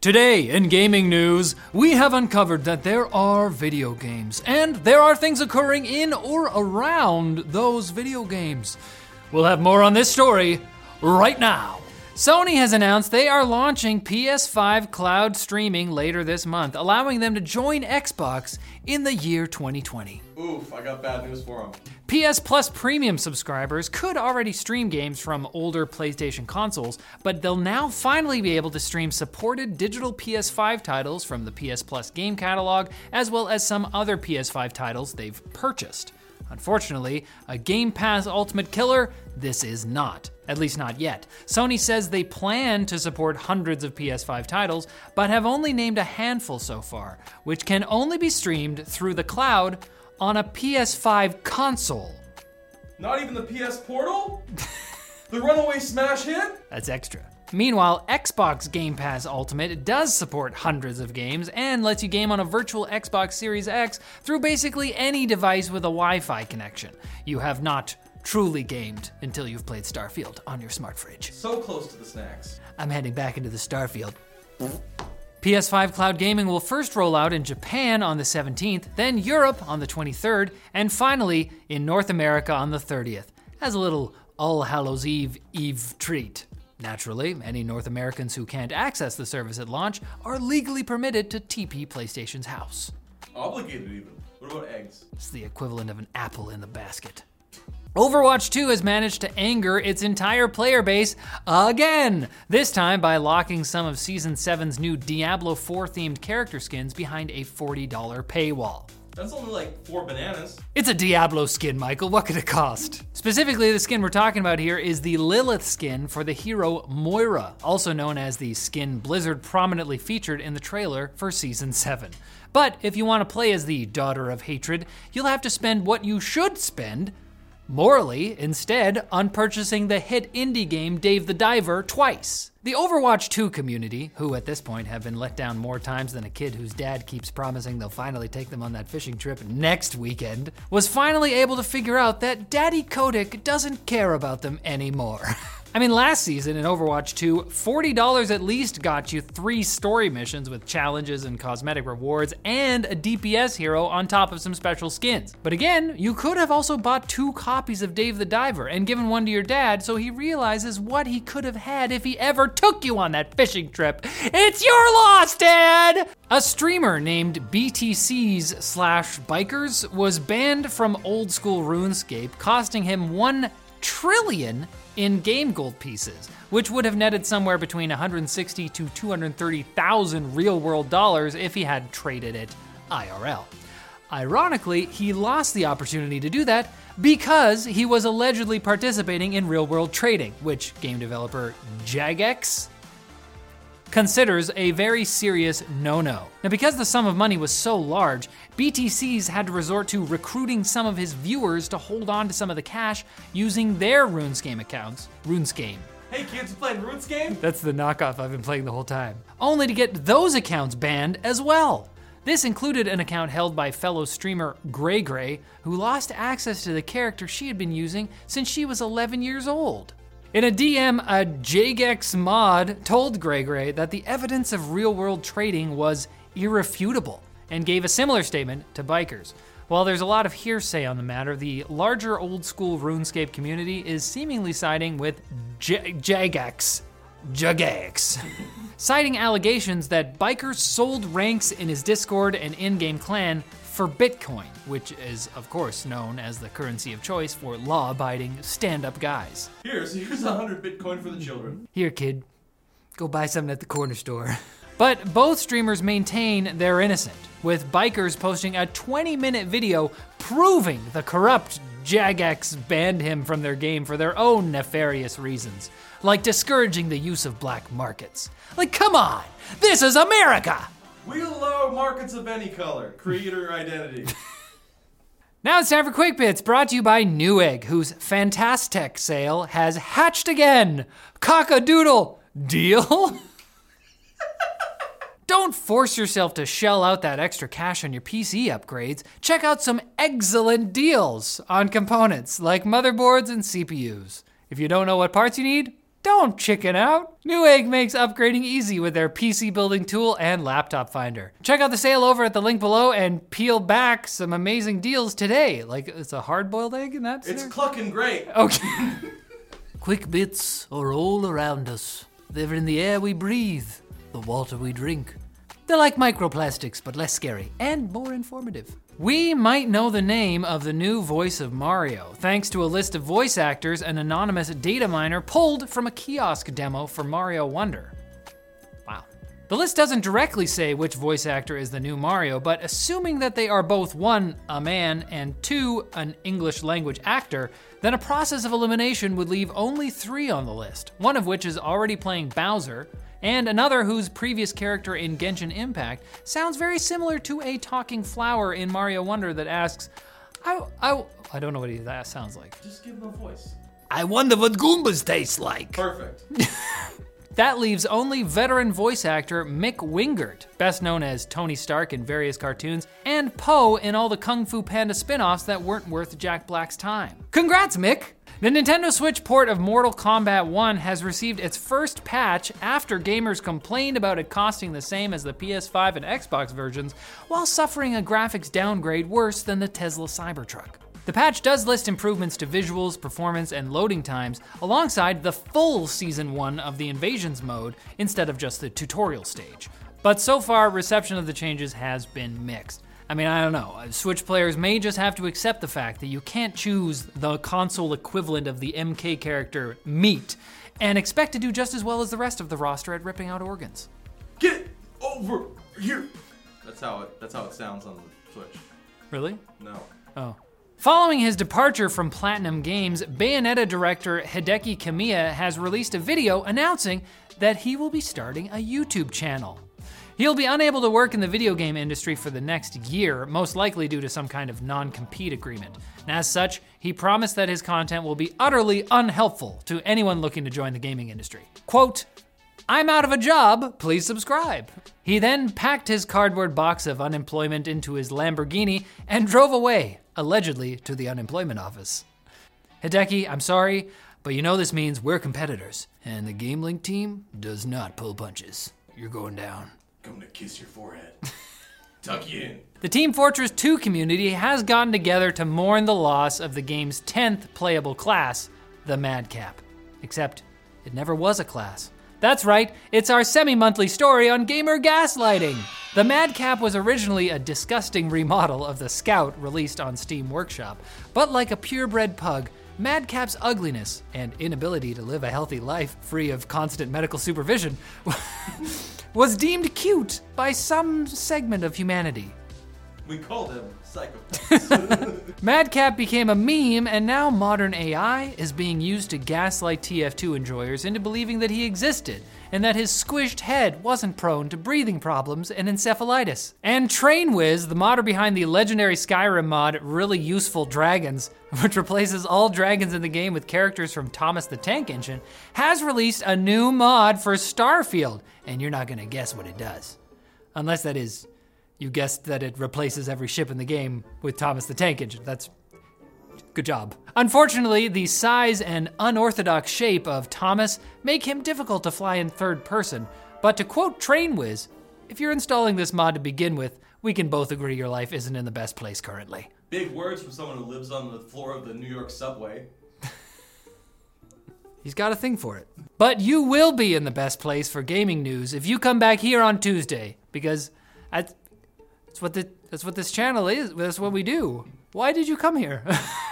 Today, in gaming news, we have uncovered that there are video games, and there are things occurring in or around those video games. We'll have more on this story right now. Sony has announced they are launching PS5 cloud streaming later this month, allowing them to join Xbox in the year 2020. Oof, I got bad news for him. PS Plus Premium subscribers could already stream games from older PlayStation consoles, but they'll now finally be able to stream supported digital PS5 titles from the PS Plus game catalog, as well as some other PS5 titles they've purchased. Unfortunately, a Game Pass Ultimate Killer, this is not. At least not yet. Sony says they plan to support hundreds of PS5 titles, but have only named a handful so far, which can only be streamed through the cloud on a PS5 console. Not even the PS Portal? the runaway smash hit? That's extra. Meanwhile, Xbox Game Pass Ultimate does support hundreds of games and lets you game on a virtual Xbox Series X through basically any device with a Wi Fi connection. You have not truly gamed until you've played Starfield on your smart fridge. So close to the snacks. I'm heading back into the Starfield. PS5 cloud gaming will first roll out in Japan on the 17th, then Europe on the 23rd, and finally in North America on the 30th, as a little All Hallows Eve Eve treat. Naturally, any North Americans who can't access the service at launch are legally permitted to TP PlayStation's house. Obligated even. What about eggs? It's the equivalent of an apple in the basket. Overwatch 2 has managed to anger its entire player base again, this time by locking some of Season 7's new Diablo 4 themed character skins behind a $40 paywall. That's only like four bananas. It's a Diablo skin, Michael. What could it cost? Specifically, the skin we're talking about here is the Lilith skin for the hero Moira, also known as the skin Blizzard prominently featured in the trailer for Season 7. But if you want to play as the Daughter of Hatred, you'll have to spend what you should spend morally instead on purchasing the hit indie game Dave the Diver twice. The Overwatch 2 community, who at this point have been let down more times than a kid whose dad keeps promising they'll finally take them on that fishing trip next weekend, was finally able to figure out that Daddy Kotick doesn't care about them anymore. I mean, last season in Overwatch 2, $40 at least got you three story missions with challenges and cosmetic rewards and a DPS hero on top of some special skins. But again, you could have also bought two copies of Dave the Diver and given one to your dad so he realizes what he could have had if he ever took you on that fishing trip. It's your loss, Dad! A streamer named BTCs slash Bikers was banned from old school RuneScape, costing him one trillion in game gold pieces, which would have netted somewhere between 160 to 230,000 real world dollars if he had traded it IRL. Ironically, he lost the opportunity to do that because he was allegedly participating in real world trading, which game developer Jagex considers a very serious no no. Now, because the sum of money was so large, BTCs had to resort to recruiting some of his viewers to hold on to some of the cash using their RuneScape accounts. RuneScape. Hey kids, you playing RuneScape? That's the knockoff I've been playing the whole time. Only to get those accounts banned as well. This included an account held by fellow streamer Gray Gray, who lost access to the character she had been using since she was 11 years old. In a DM, a Jagex mod told Gray Gray that the evidence of real world trading was irrefutable and gave a similar statement to bikers. While there's a lot of hearsay on the matter, the larger old school RuneScape community is seemingly siding with J- Jagex. Jagex. citing allegations that bikers sold ranks in his Discord and in game clan for Bitcoin, which is, of course, known as the currency of choice for law abiding stand up guys. Here, so here's a hundred Bitcoin for the children. Here, kid, go buy something at the corner store. But both streamers maintain they're innocent, with bikers posting a 20 minute video proving the corrupt Jagex banned him from their game for their own nefarious reasons, like discouraging the use of black markets. Like, come on, this is America! We allow markets of any color. Creator identity. Now it's time for Quick Bits, brought to you by Newegg, whose FantasTech sale has hatched again. Cock-a-doodle deal? Don't force yourself to shell out that extra cash on your PC upgrades. Check out some excellent deals on components like motherboards and CPUs. If you don't know what parts you need, Don't chicken out. Newegg makes upgrading easy with their PC building tool and laptop finder. Check out the sale over at the link below and peel back some amazing deals today. Like it's a hard-boiled egg in that. It's clucking great. Okay. Quick bits are all around us. They're in the air we breathe, the water we drink. They're like microplastics, but less scary and more informative. We might know the name of the new voice of Mario, thanks to a list of voice actors an anonymous data miner pulled from a kiosk demo for Mario Wonder. Wow. The list doesn't directly say which voice actor is the new Mario, but assuming that they are both one, a man, and two, an English language actor, then a process of elimination would leave only three on the list, one of which is already playing Bowser, and another whose previous character in Genshin Impact sounds very similar to a talking flower in Mario Wonder that asks, I, I, I don't know what he, that sounds like. Just give him a voice. I wonder what Goombas taste like. Perfect. That leaves only veteran voice actor Mick Wingert, best known as Tony Stark in various cartoons, and Po in all the Kung Fu Panda spin offs that weren't worth Jack Black's time. Congrats, Mick! The Nintendo Switch port of Mortal Kombat 1 has received its first patch after gamers complained about it costing the same as the PS5 and Xbox versions while suffering a graphics downgrade worse than the Tesla Cybertruck. The patch does list improvements to visuals, performance, and loading times, alongside the full Season 1 of the Invasions mode instead of just the tutorial stage. But so far, reception of the changes has been mixed. I mean, I don't know. Uh, Switch players may just have to accept the fact that you can't choose the console equivalent of the MK character Meat and expect to do just as well as the rest of the roster at ripping out organs. Get over here. That's how it. That's how it sounds on the Switch. Really? No. Oh. Following his departure from Platinum Games, Bayonetta director Hideki Kamiya has released a video announcing that he will be starting a YouTube channel. He'll be unable to work in the video game industry for the next year, most likely due to some kind of non compete agreement. And as such, he promised that his content will be utterly unhelpful to anyone looking to join the gaming industry. Quote, I'm out of a job, please subscribe. He then packed his cardboard box of unemployment into his Lamborghini and drove away, allegedly to the unemployment office. Hideki, I'm sorry, but you know this means we're competitors, and the GameLinked team does not pull punches. You're going down. Coming to kiss your forehead. Tuck you in. The Team Fortress 2 community has gotten together to mourn the loss of the game's 10th playable class, the Madcap. Except, it never was a class. That's right, it's our semi monthly story on gamer gaslighting. The Madcap was originally a disgusting remodel of the Scout released on Steam Workshop, but like a purebred pug, Madcap's ugliness and inability to live a healthy life free of constant medical supervision was deemed cute by some segment of humanity. We call them psychopaths. Madcap became a meme, and now modern AI is being used to gaslight TF2 enjoyers into believing that he existed and that his squished head wasn't prone to breathing problems and encephalitis. And TrainWiz, the modder behind the legendary Skyrim mod Really Useful Dragons, which replaces all dragons in the game with characters from Thomas the Tank Engine, has released a new mod for Starfield, and you're not gonna guess what it does. Unless that is, you guessed that it replaces every ship in the game with Thomas the Tank Engine. That's Good job. Unfortunately, the size and unorthodox shape of Thomas make him difficult to fly in third person. But to quote TrainWiz, if you're installing this mod to begin with, we can both agree your life isn't in the best place currently. Big words from someone who lives on the floor of the New York subway. He's got a thing for it. But you will be in the best place for gaming news if you come back here on Tuesday, because that's, that's what the, that's what this channel is. That's what we do. Why did you come here?